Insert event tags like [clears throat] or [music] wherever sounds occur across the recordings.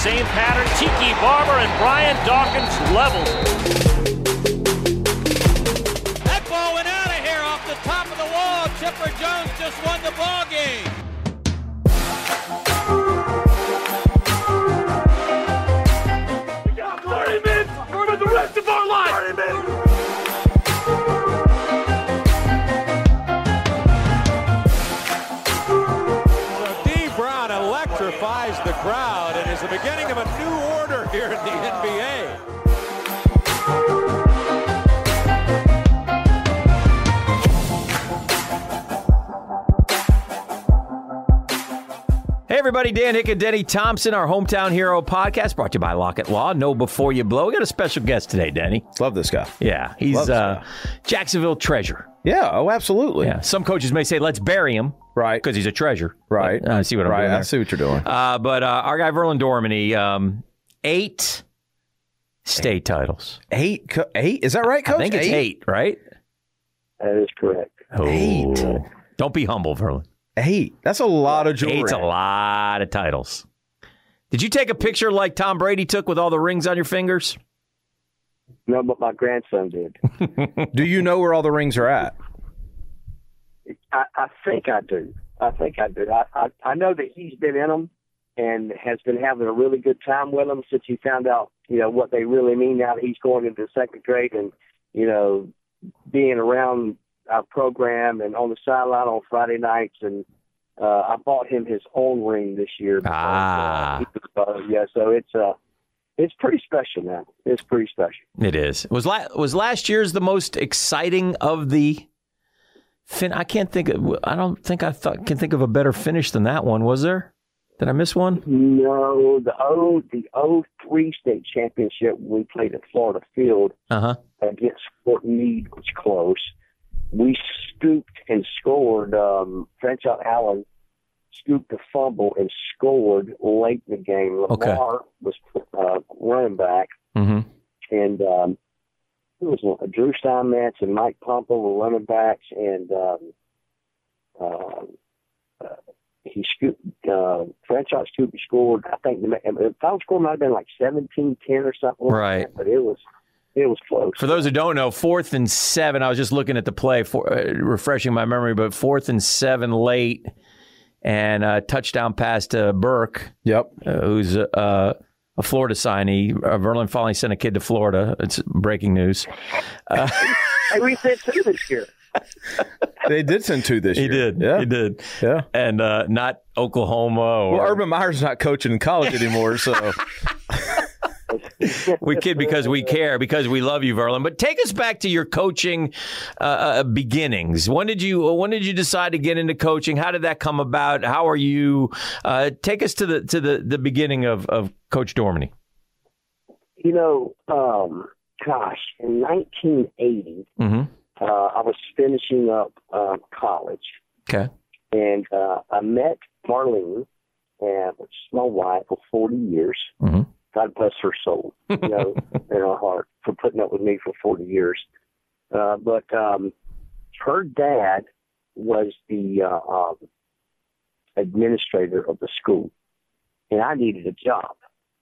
same pattern. Tiki Barber and Brian Dawkins level. That ball went out of here off the top of the wall. Chipper Jones just won the ball beginning of a new order here in the NBA. Hey, everybody, Dan Hicken Denny Thompson, our Hometown Hero podcast, brought to you by Lockett Law. Know before you blow. We got a special guest today, Denny. Love this guy. Yeah, he's Love this uh, Jacksonville treasure. Yeah. Oh, absolutely. Yeah, some coaches may say, let's bury him. Right. Because he's a treasure. Right. But, uh, I see what I'm right. doing I see what you're doing. Uh, but uh, our guy, Verlon Dorminey, um, eight state titles. eight. Co- eight. Is that right, Coach? I think it's eight, right? That is correct. Eight. Oh. Don't be humble, Verlon. Eight. That's a lot of jewelry. Eight's a lot of titles. Did you take a picture like Tom Brady took with all the rings on your fingers? No, but my grandson did. [laughs] Do you know where all the rings are at? I, I think I do. I think I do. I, I I know that he's been in them and has been having a really good time with them since he found out, you know, what they really mean now that he's going into second grade and, you know, being around our program and on the sideline on Friday nights and uh, I bought him his own ring this year. because, Ah. Uh, yeah, so it's uh, it's pretty special, man. It's pretty special. It is. Was la- was last year's the most exciting of the fin? I can't think. Of, I don't think I thought, can think of a better finish than that one. Was there? Did I miss one? No, the O the O three state championship we played at Florida Field Uh huh. against Fort Meade was close. We scooped and scored. Um, Franchot Allen scooped a fumble and scored late in the game. Okay. Lamar was uh, running back, Mm-hmm. and um, it was uh, Drew Steinmetz and Mike Pompa were running backs, and um, um, uh, he scooped. Uh, Franchot scooped and scored. I think the, the final score might have been like 17-10 or something. like Right. that, but it was it was close. For those who don't know, fourth and seven. I was just looking at the play, for, uh, refreshing my memory, but fourth and seven late, and a touchdown pass to Burke, Yep. uh, who's uh, a Florida signee. Uh, Verlon finally sent a kid to Florida. It's breaking news. [laughs] Hey, we said two this year. They did send two this He year. He did. Yeah. He did. Yeah. And uh, not Oklahoma or Well, Urban Meyer's not coaching in college anymore, so [laughs] [laughs] we kid because we care because we love you, Verlon. But take us back to your coaching uh, uh, beginnings. When did you when did you decide to get into coaching? How did that come about? How are you? Uh, take us to the to the, the beginning of, of Coach Dorminey. You know, um, gosh, in 1980, Mm-hmm. uh, I was finishing up uh, college, Okay. and uh, I met Marlene, and which is my wife for 40 years. Mhm. God bless her soul, you know, [laughs] in her heart for putting up with me for 40 years. Uh, but um, her dad was the uh, um, administrator of the school, and I needed a job.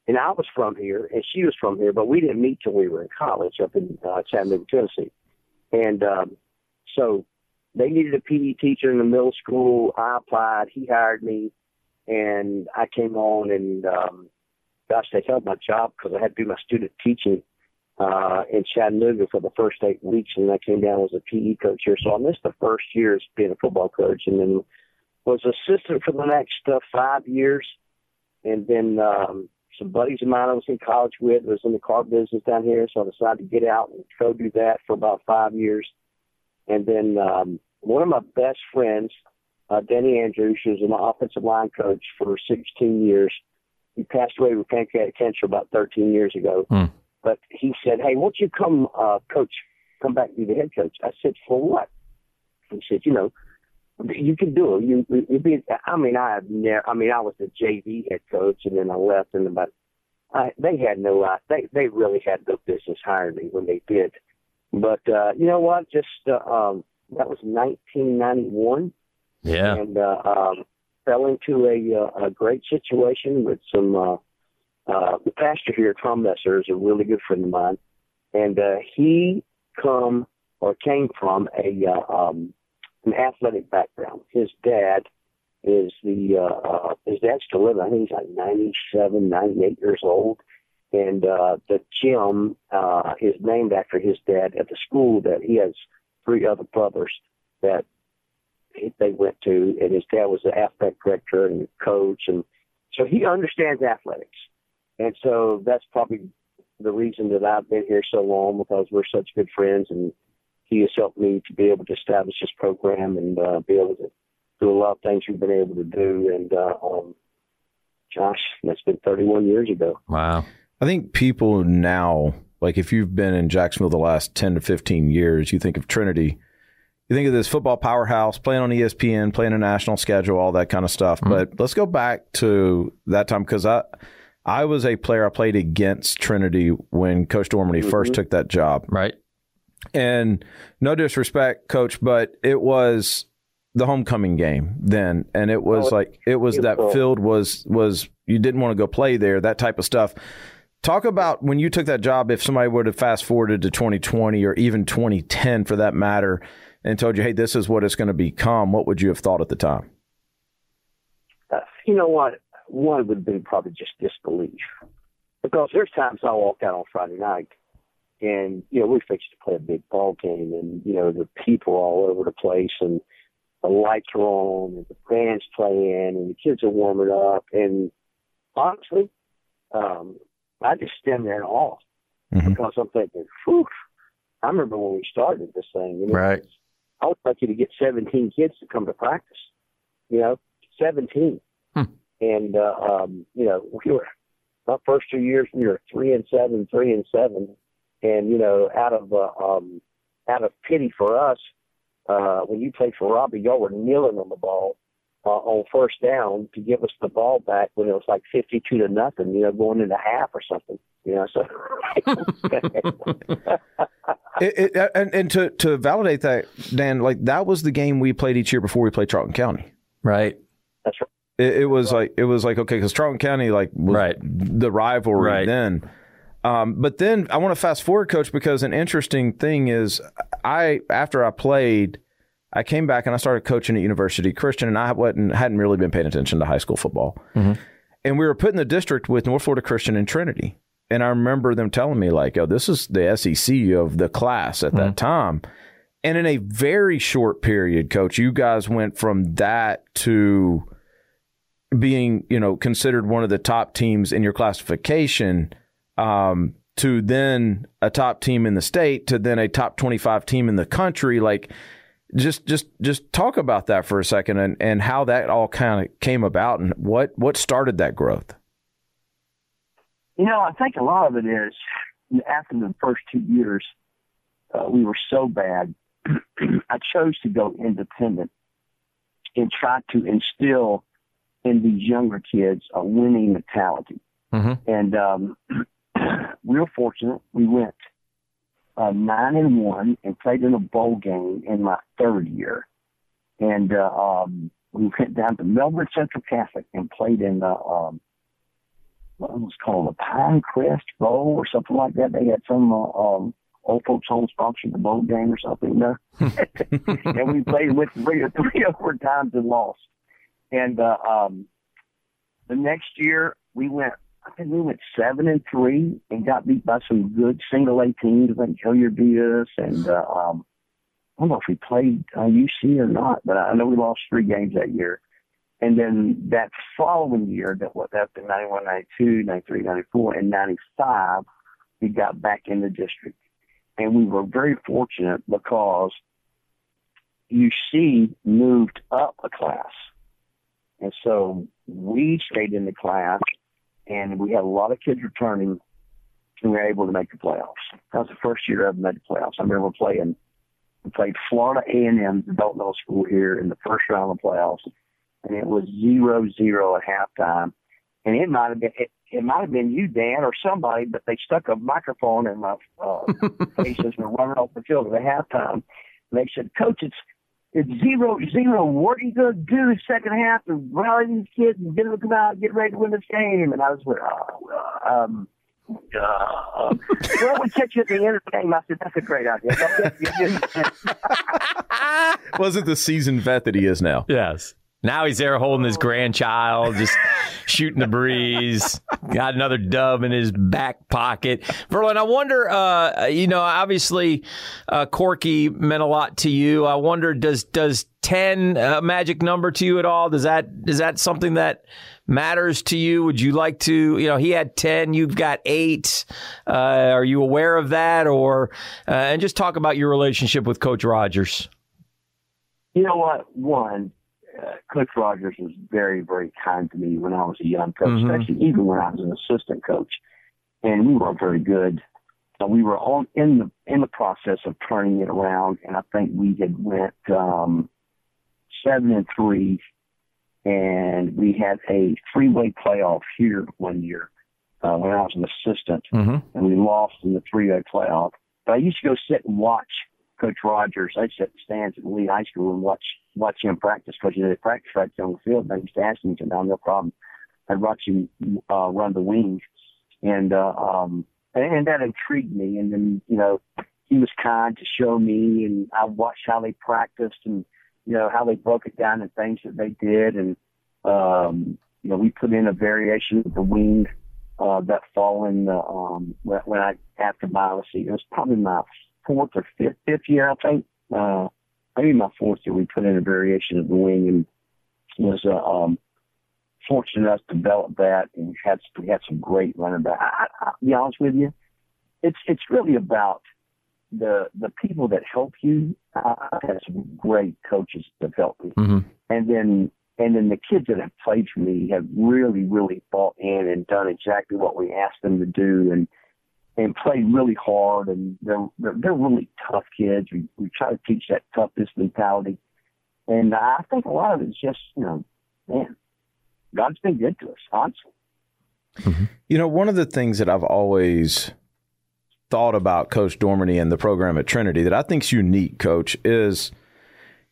And I was from here, and she was from here, but we didn't meet till we were in college up in uh, Chattanooga, Tennessee. And um, so they needed a PE teacher in the middle school. I applied. He hired me, and I came on. And um, gosh, they held my job because I had to do my student teaching uh, in Chattanooga for the first eight weeks, and then I came down as a PE coach here. So I missed the first year as being a football coach, and then was assistant for the next uh, five years, and then. Um, some buddies of mine I was in college with was in the car business down here, so I decided to get out and go do that for about five years. And then um, one of my best friends, uh, Denny Andrews, who was an offensive line coach for 16 years. He passed away with pancreatic cancer about 13 years ago. Hmm. But he said, "Hey, won't you come, uh, coach? Come back and be the head coach?" I said, "For what?" He said, "You know, you can do it. You, you be. I mean, I have never. I mean, I was the JV head coach, and then I left, and about. I, they had no. Uh, they they really had no business hiring me when they did. But uh, you know what? Just uh, um, that was 1991, Yeah. and uh, um, fell into a, uh, a great situation with some uh, uh, the pastor here, Tom Messer, is a really good friend of mine, and uh, he come or came from a uh, um, an athletic background. His dad is the uh, uh, his dad's still living. I think he's like 97, 98 years old, and uh, the gym uh, is named after his dad at the school that he has three other brothers that they went to, and his dad was the athletic director and coach, and so he understands athletics, and so that's probably the reason that I've been here so long because we're such good friends, and he has helped me to be able to establish this program and uh, be able to do a lot of things we've been able to do, and uh, um, Josh, that's been 31 years ago. Wow. I think people now, like if you've been in Jacksonville the last 10 to 15 years, you think of Trinity. You think of this football powerhouse, playing on ESPN, playing a national schedule, all that kind of stuff. Mm-hmm. But let's go back to that time because I, I was a player. I played against Trinity when Coach Dorminey first mm-hmm. took that job. Right. And no disrespect, coach, but it was the homecoming game then. And it was Oh, like, it was that beautiful. field was, was, you didn't want to go play there, that type of stuff. Talk about when you took that job, if somebody would have fast forwarded to 2020 or even 2010 for that matter and told you, hey, this is what it's going to become, what would you have thought at the time? Uh, you know what? One would have been probably just disbelief. Because there's times I walk out on Friday night and, you know, we're fixed to play a big ball game and, you know, the people all over the place and the lights are on and the band's playing and the kids are warming up. And honestly, um, I just stand there in awe Mhm. because I'm thinking, whew, I remember when we started this thing. You know, Right. I was lucky to get 17 kids to come to practice. You know, 17. Hmm. And, uh, um, you know, we were, our first two years, we were three and seven, three and seven. And, you know, out of, uh, um, out of pity for us, uh, when you played for Robbie, y'all were kneeling on the ball, uh, on first down to give us the ball back when it was like 52 to nothing, you know, going into half or something, you know, so. [laughs] It, it, and, and to, to validate that, Dan, like that was the game we played each year before we played Charlton County. Right. That's right. It, it was like it was like okay because Charlton County like was Right. the rivalry Right. then. Um, but then I want to fast forward, coach, because an interesting thing is I after I played, I came back and I started coaching at University Christian, and I wasn't hadn't really been paying attention to high school football, and we were put in the district with North Florida Christian and Trinity, and I remember them telling me like, "Oh, this is the SEC of the class at that time." And in a very short period, coach, you guys went from that to being, you know, considered one of the top teams in your classification, um, to then a top team in the state, to then a top twenty-five team in the country. Like, just, just, just talk about that for a second, and and how that all kind of came about, and what what started that growth. You know, I think a lot of it is after the first two years, uh, we were so bad. [clears throat] I chose to go independent and try to instill in these younger kids a winning mentality. Mhm. And um, [clears throat] we were fortunate. We went uh, nine and one and played in a bowl game in my third year. And uh, um, we went down to Melbourne Central Catholic and played in the um, what was it called the Pine Crest Bowl or something like that. They had some uh, um, old folks home sponsored the bowl game or something, know. [laughs] [laughs] and we played with three or three overtimes and lost. And uh, um, the next year we went. I think we went seven and three and got beat by some good single A teams. Think Hilliard beat and uh, um, I don't know if we played uh, UC or not, but I know we lost three games that year. And then that following year, that was after 91, 92, 93, 94, and 95, we got back in the district. And we were very fortunate because UC moved up a class. And so we stayed in the class and we had a lot of kids returning and we were able to make the playoffs. That was the first year I ever made the playoffs. I remember playing, we played Florida A&M, the adult middle school here in the first round of the playoffs and it was zero zero at halftime. And it might have been it, it might have been you, Dan, or somebody, but they stuck a microphone in my uh, face as we were running off the field at halftime. And they said, "Coach, it's it's zero zero. What are you going to do the second half to rally these kids and get them to come out and get ready to win this game? And I was like, oh, um, uh, [laughs] well, we catch you at the end of the game. I said, that's a great idea. [laughs] [laughs] Wasn't the seasoned vet that he is now? Yes. Now he's there holding his grandchild, just [laughs] shooting the breeze. Got another dub in his back pocket. Verlon, I wonder, uh, you know, obviously, uh, Corky meant a lot to you. I wonder, does does ten a magic number to you at all? Does that is that something that matters to you? Would you like to, you know, he had 10, you've got eight. Uh, are you aware of that? Or, uh, and just talk about your relationship with Coach Rogers. You know what? One, uh, Coach Rogers was very, very kind to me when I was a young coach, mm-hmm. especially even when I was an assistant coach. And we weren't very good. Uh, we were all in the in the process of turning it around, and I think we had went um, seven and three, and we had a three-way playoff here one year uh, when I was an assistant, mm-hmm. and we lost in the three-way playoff. But I used to go sit and watch Coach Rogers. I'd sit stands at Lee High School and watch watch him practice because you know they practice right there on the field. And I used to ask him, to no problem. I'd watch him uh, run the wings, and uh, um, and, that intrigued me. And then you know he was kind to show me, and I watched how they practiced and you know how they broke it down and things that they did, and um, you know we put in a variation of the wing uh, that fall in the um, when I after my let's see, it was probably my fourth or fifth fifth year I think. Uh, maybe my fourth year we put in a variation of the wing and was uh, um, fortunate enough to develop that and had we had some great running back. I, I, I'll be honest with you, it's it's really about the the people that help you. Uh, I've had some great coaches that helped me, mm-hmm. and then and then the kids that have played for me have really really bought in and done exactly what we asked them to do, and and played really hard. And they're they're, they're really tough kids. We we try to teach that toughness mentality, and I think a lot of it's just you know, man, God's been good to us, honestly. Mm-hmm. You know, one of the things that I've always thought about Coach Dorminey and the program at Trinity that I think is unique, Coach, is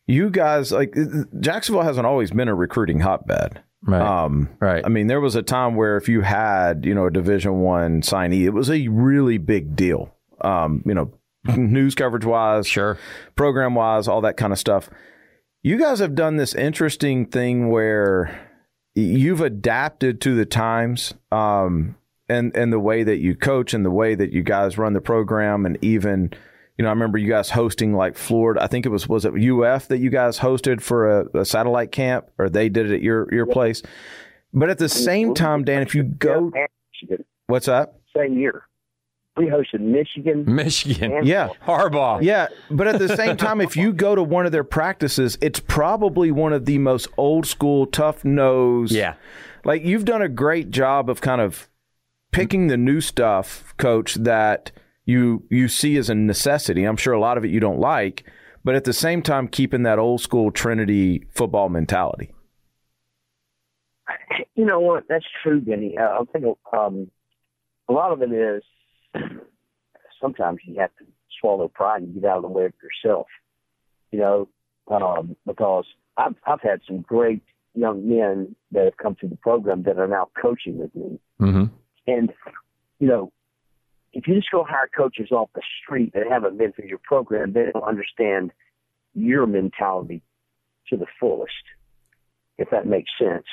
you guys like Jacksonville hasn't always been a recruiting hotbed. Right. Um, right. I mean, there was a time where if you had, you know, a Division One signee, it was a really big deal. Um, you know, news coverage wise, sure, program wise, all that kind of stuff. You guys have done this interesting thing where you've adapted to the times. Um, and and the way that you coach and the way that you guys run the program and even you know I remember you guys hosting like Florida I think it was was it UF that you guys hosted for a, a satellite camp or they did it at your your place but at the same time Dan if you go what's up? same year we hosted Michigan. [laughs] Michigan. Yeah. Harbaugh. Yeah. But at the same [laughs] time, if you go to one of their practices, it's probably one of the most old school, tough nose. Yeah. Like you've done a great job of kind of picking the new stuff, coach, that you you see as a necessity. I'm sure a lot of it you don't like, but at the same time keeping that old school Trinity football mentality. You know what? That's true, Benny. Uh, I think um, a lot of it is [clears throat] sometimes you have to swallow pride and get out of the way of yourself. You know, um, because I've I've had some great young men that have come through the program that are now coaching with me. Mm-hmm. And, you know, if you just go hire coaches off the street that haven't been through your program, they don't understand your mentality to the fullest, if that makes sense.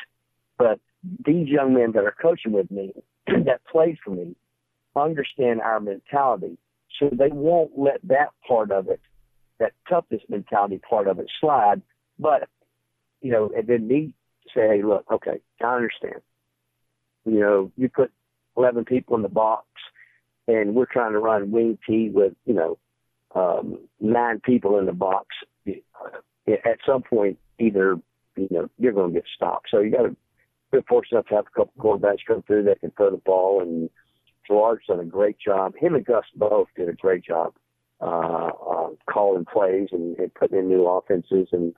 But these young men that are coaching with me, [clears throat] that play for me, understand our mentality. So they won't let that part of it, that toughness mentality part of it slide. But, you know, and then me say, hey, look, okay, I understand. You know, you put 11 people in the box, and we're trying to run wing T with, you know, um, nine people in the box. At some point, either, you know, you're going to get stopped. So you got to be fortunate enough to have a couple quarterbacks come through that can throw the ball. And Gerard's done a great job. Him and Gus both did a great job uh, uh, calling plays and, and putting in new offenses. And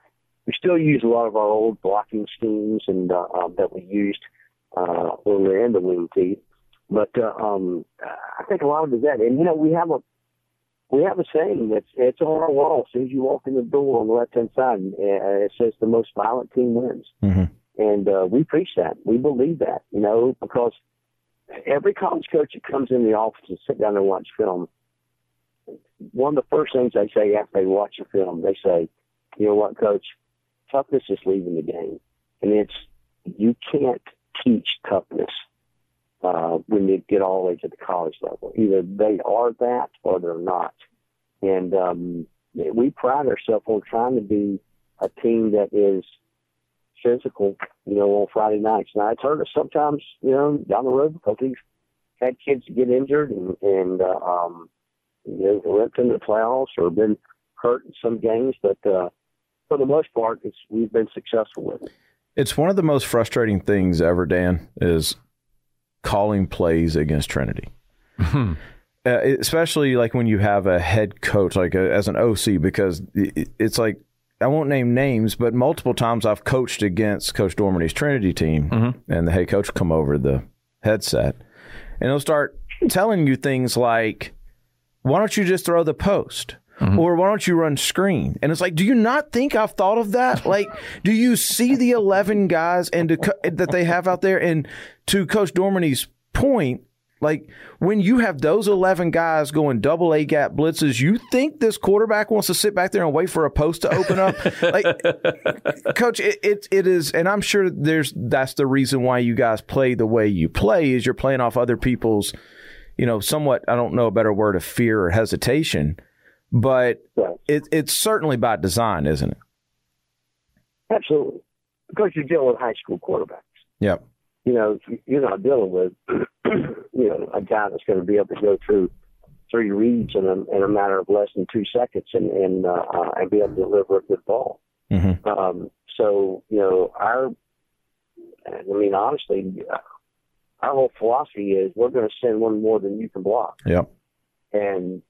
we still use a lot of our old blocking schemes and uh, um, that we used uh, when we were in the wing T. But uh, um, I think a lot of it is that, and you know, we have a we have a saying that's it's on our wall as soon as you walk in the door on the left hand side. And, uh, it says the most violent team wins, Mhm. and uh, we preach that. We believe that, you know, because every college coach that comes in the office and sit down and watch film, one of the first things they say after they watch a film, they say, "You know what, coach? Toughness is leaving the game, and it's you can't teach toughness." Uh, when they get all the way to the college level. Either they are that or they're not. And um, we pride ourselves on trying to be a team that is physical, you know, on Friday nights. Now, it's hurt us sometimes, you know, down the road because we've had kids get injured and, and uh, um, you know, went into the playoffs or been hurt in some games. But uh, for the most part, it's, we've been successful with it. It's one of the most frustrating things ever, Dan, is calling plays against Trinity. Hmm. Uh, especially like when you have a head coach, like a, as an OC, because it- it's like I won't name names, but multiple times I've coached against Coach Dorminey's Trinity team, mm-hmm. and the head coach will come over the headset, and he'll start telling you things like, "Why don't you just throw the post?" Mm-hmm. Or why don't you run screen? And it's like, do you not think I've thought of that? Like, do you see the eleven guys and to, that they have out there? And to Coach Dorminey's point, like when you have those 11 guys going double A gap blitzes, you think this quarterback wants to sit back there and wait for a post to open up? like, [laughs] coach, it, it, it is, and I'm sure there's, that's the reason why you guys play the way you play is you're playing off other people's, you know, somewhat, I don't know a better word of fear or hesitation, but Right. it, it's certainly by design, isn't it? Absolutely. Because you're dealing with high school quarterbacks. Yep. you know, you're not dealing with, [clears throat] you know, a guy that's going to be able to go through three reads in a, in a matter of less than two seconds and and, uh, uh, and be able to deliver a good ball. Mhm. Um, so you know, our, I mean, honestly, uh, our whole philosophy is we're going to send one more than you can block, Yep. and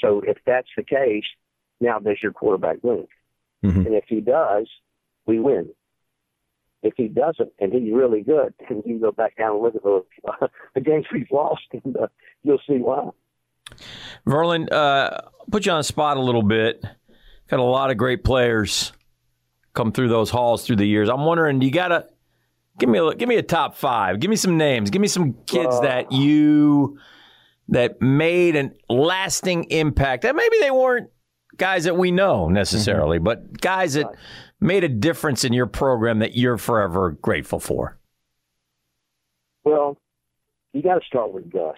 so if that's the case, now does your quarterback win? Mhm. And if he does, we win. If he doesn't, and he's really good, [laughs] then you go back down and look at the, [laughs] the games we've lost, and uh, you'll see why. Verlon, uh, put you on the spot a little bit. Got a lot of great players come through those halls through the years. I'm wondering, you gotta give me a give me a top five. Give me some names. Give me some kids that you that made a lasting impact. That maybe they weren't guys that we know necessarily, but guys that made a difference in your program that you're forever grateful for. Well, you got to start with Gus.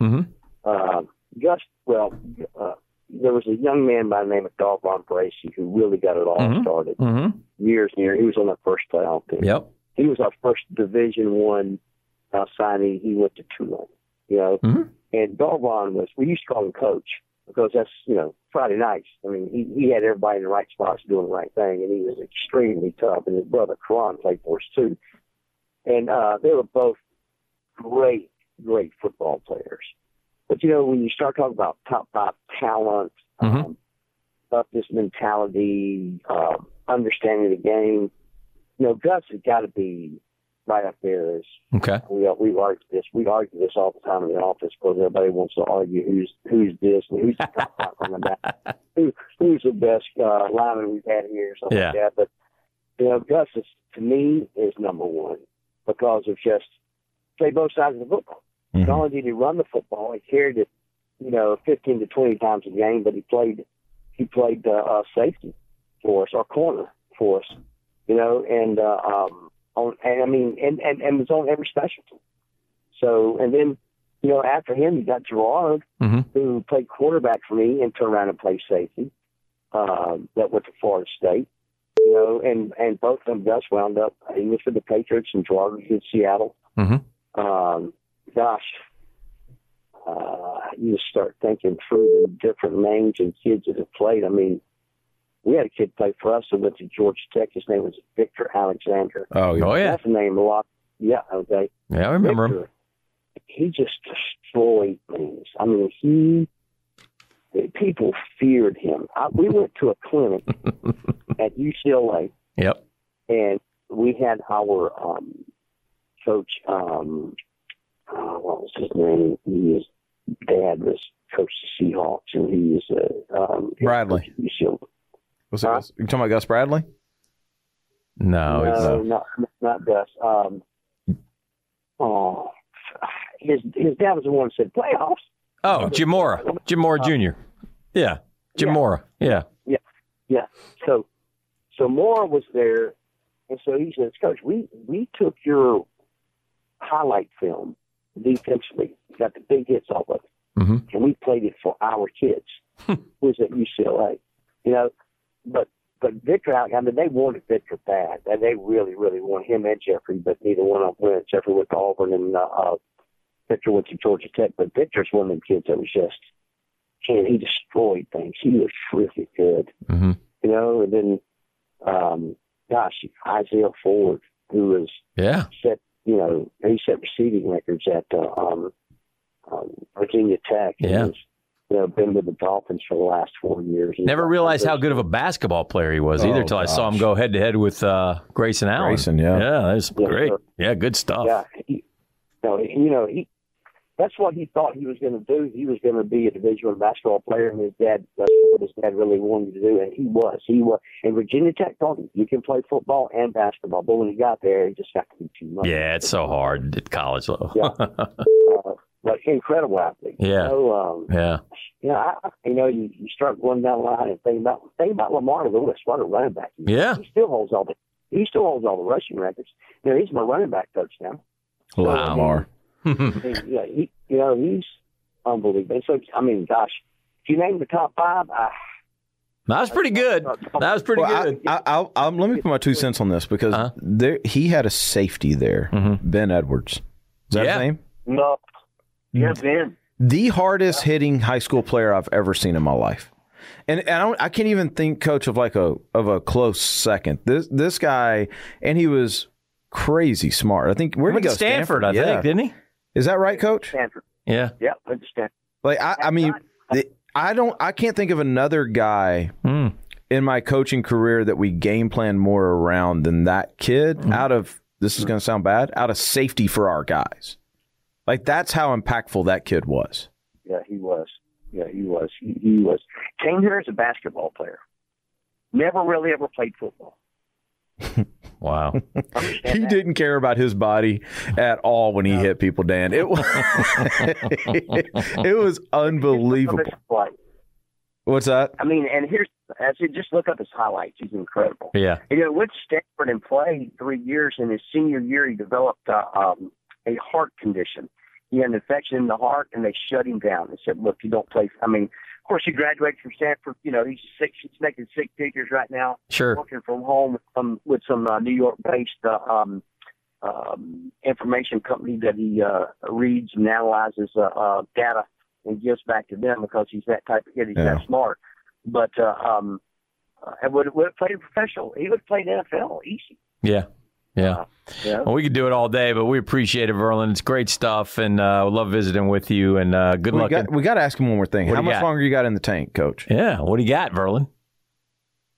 Mhm. Uh, Gus, well, uh, there was a young man by the name of Dalvon Bracy who really got it all Mhm. started Mm-hmm. years and years. He was on the first playoff team. Yep. he was our first Division One uh, signing. He went to Tulane, you know, Mhm. And Dalvon was. We used to call him Coach because that's you know Friday nights. I mean, he he had everybody in the right spots doing the right thing, and he was extremely tough. And his brother Karan played for us too, and uh, they were both great, great football players. But you know, when you start talking about top five talent, Mhm. um, toughness mentality, um, understanding the game, you know, Gus has got to be right up there. As Okay. we we argue this, we argue this all the time in the office because everybody wants to argue who's who's this and who's the top back, [laughs] who who's the best uh, lineman we've had here, or something like Yeah. that. But you know, Gus is to me is number one because of just play both sides of the football. Mhm. Not only did he run the football, he carried it, you know, 15 to 20 times a game, but he played, he played uh, uh, safety for us, or corner for us, you know, and uh, um, on, and I mean, and, and and was on every specialty. So, and then, you know, after him, you got Gerard, Mhm. who played quarterback for me and turned around and played safety. Um, that went to Florida State, you know, and and both of them just wound up. He was for the Patriots and Gerard was in Seattle Mhm. um, gosh, uh, you start thinking through the different names and kids that have played. I mean, we had a kid play for us who went to Georgia Tech. His name was Victor Alexander. Oh, yeah. Oh yeah. That's a name a lot. Yeah, okay. Yeah, I remember him. He just destroyed things. I mean, he people feared him. I, we went to a clinic [laughs] at UCLA Yep. and we had our um, coach. Um, uh, what was his name? He His dad was coached the Seahawks, and he is a um, Bradley. UCLA. Was it, Huh? You talking about Gus Bradley? No, it's, no, not not Gus. Um, oh, his his dad was the one who said playoffs. oh, Jim Mora, Jim Mora Jr. Yeah, Jim Yeah. Mora. Yeah, Yeah. So, so Mora was there, and so he says, "Coach, we we took your highlight film defensively, got the big hits off of it, Mhm. and we played it for our kids. who was at UCLA, you know, but." But Victor, I mean, they wanted Victor bad. And they really, really wanted him and Jeffrey, but neither one of them went. Jeffrey went to Auburn, and uh, uh, Victor went to Georgia Tech. But Victor's one of them kids that was just, and he destroyed things. He was really good hmm you know, and then, um, gosh, Isaiah Ford, who was yeah. set, you know, he set receiving records at uh, um, um, Virginia Tech. and Yeah. was, you know, been with the Dolphins for the last four years. Never realized how good of a basketball player he was either Oh, until I saw him go head to head with uh, Grayson Allen. Grayson, yeah. yeah, that was Yeah, great. sure. Yeah, good stuff. Yeah, he, no, you know, he. That's what he thought he was going to do. He was going to be a Division One basketball player, and his dad. That's what his dad really wanted to do, and he was. He was. And Virginia Tech told him you can play football and basketball, but when he got there, he just got to be too much. Yeah, it's so hard at college level. Yeah. [laughs] uh, but incredible athlete. Yeah. You know, um, yeah. you know, I, you know, you, you start going down the line and think about think about Lamar Lewis, what a running back. He, Yeah. he still holds all the he still holds all the rushing records. You know, he's my running back coach now. Wow. Lamar. He, yeah, he, you know, he's unbelievable. So I mean, gosh, if you name the top five, I, That was pretty good. That was pretty Well, good. I, I, I'll, I'll, let me put my two cents on this because Uh-huh. there, he had a safety there, Mhm. Ben Edwards. Is that Yeah. his name? no, yeah, Mm. Ben. The hardest hitting high school player I've ever seen in my life. And, and I don't I can't even think coach of like a of a close second. This this guy and he was crazy smart. I think where did he go? Stanford, I Yeah. think, didn't he? Is that right, coach? Stanford. Yeah. Yeah, went to Stanford. Like I, I mean the- I don't I can't think of another guy Mm. in my coaching career that we game plan more around than that kid Mm-hmm. out of this is going to sound bad out of safety for our guys like that's how impactful that kid was Yeah, he was. Yeah, he was. He, he was. Came here as a basketball player. Never really ever played football. [laughs] Wow. He that? didn't care about his body at all when he hit people dan it was [laughs] it was unbelievable what's that I mean, and here's as you just look up his highlights. He's incredible. Yeah. You know, went to Stanford and played three years. In his senior year, he developed uh, um, a heart condition. He had an infection in the heart, and they shut him down. They said, "Look, you don't play." I mean, of course, he graduated from Stanford. You know, he's six. He's making six figures right now. Sure. working from home with some with some uh, New York-based uh, um, um, information company that he uh, reads and analyzes uh, uh, data and gives back to them because he's that type of kid. He's Yeah. that smart. But uh, um, uh, would would have played professional. He would have played NFL easy. Yeah. Yeah. Yeah. Well, we could do it all day, but we appreciate it, Verlon. It's great stuff, and uh, we love visiting with you. And uh, good we luck. got, in- we got to ask him one more thing What how much got? longer you got in the tank coach yeah. What do you got, Verlon?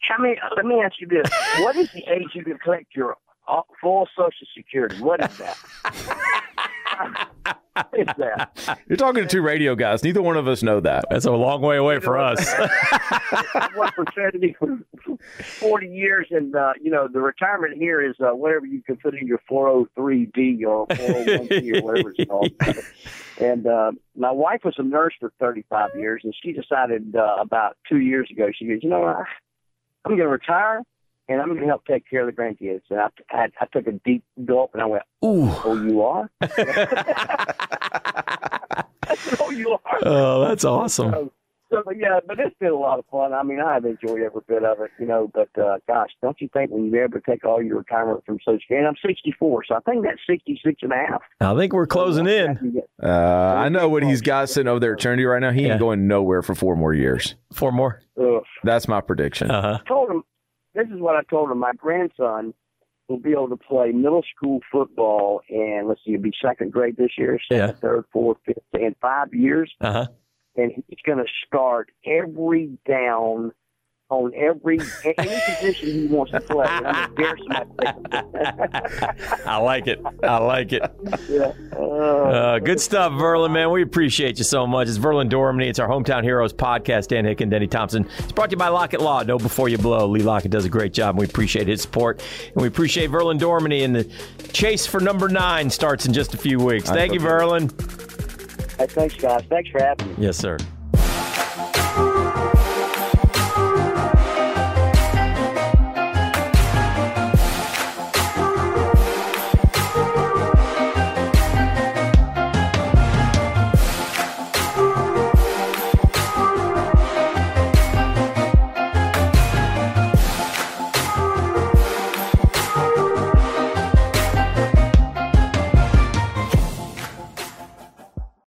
How many? Let me ask you this: What is the age you can collect your uh, full Social Security? What is that? [laughs] that? [laughs] you're talking to two radio guys neither one of us know that That's a long way away for us. [laughs] For Trinity for 40 years, and uh, you know the retirement here is uh, whatever you can put in your 403b or 401c or whatever it's called. [laughs] And uh, my wife was a nurse for 35 years, and she decided uh, about two years ago. She goes, you know, I, I'm going to retire, and I'm going to help take care of the grandkids. And I, I, I took a deep gulp, and I went, Ooh. "Oh, you are." Said, [laughs] [laughs] "Oh, you are." Oh, that's awesome. So, so but yeah, but it's been a lot of fun. I mean, I've enjoyed every bit of it, you know. But uh, gosh, don't you think when you're able to take all your retirement from Social Security? And I'm 64, so I think that's 66 and a half. I think we're closing in. uh, i know what he's got sitting over there at Trinity right now he Yeah. ain't going nowhere for four more years Four more. Ugh. that's my prediction Uh huh. I told him, this is what I told him. My grandson will be able to play middle school football, and let's see, he'll be second grade this year, second, Yeah. third, fourth, fifth, in five years. Uh huh. and he's going to start every down on every any position he wants to play. And I'm gonna dare somebody. I like it. I like it. yeah. Uh, Uh, good stuff, Verlon, man. We appreciate you so much. It's Verlon Dorminey. It's our Hometown Heroes podcast. Dan Hicken Denny Thompson. It's brought to you by Lockett Law. Know before you blow. Lee Lockett does a great job, and we appreciate his support. And we appreciate Verlon Dorminey. And the chase for number nine starts in just a few weeks. Thank you, Verlon. hey, thanks, guys. Thanks for having me. Yes, sir.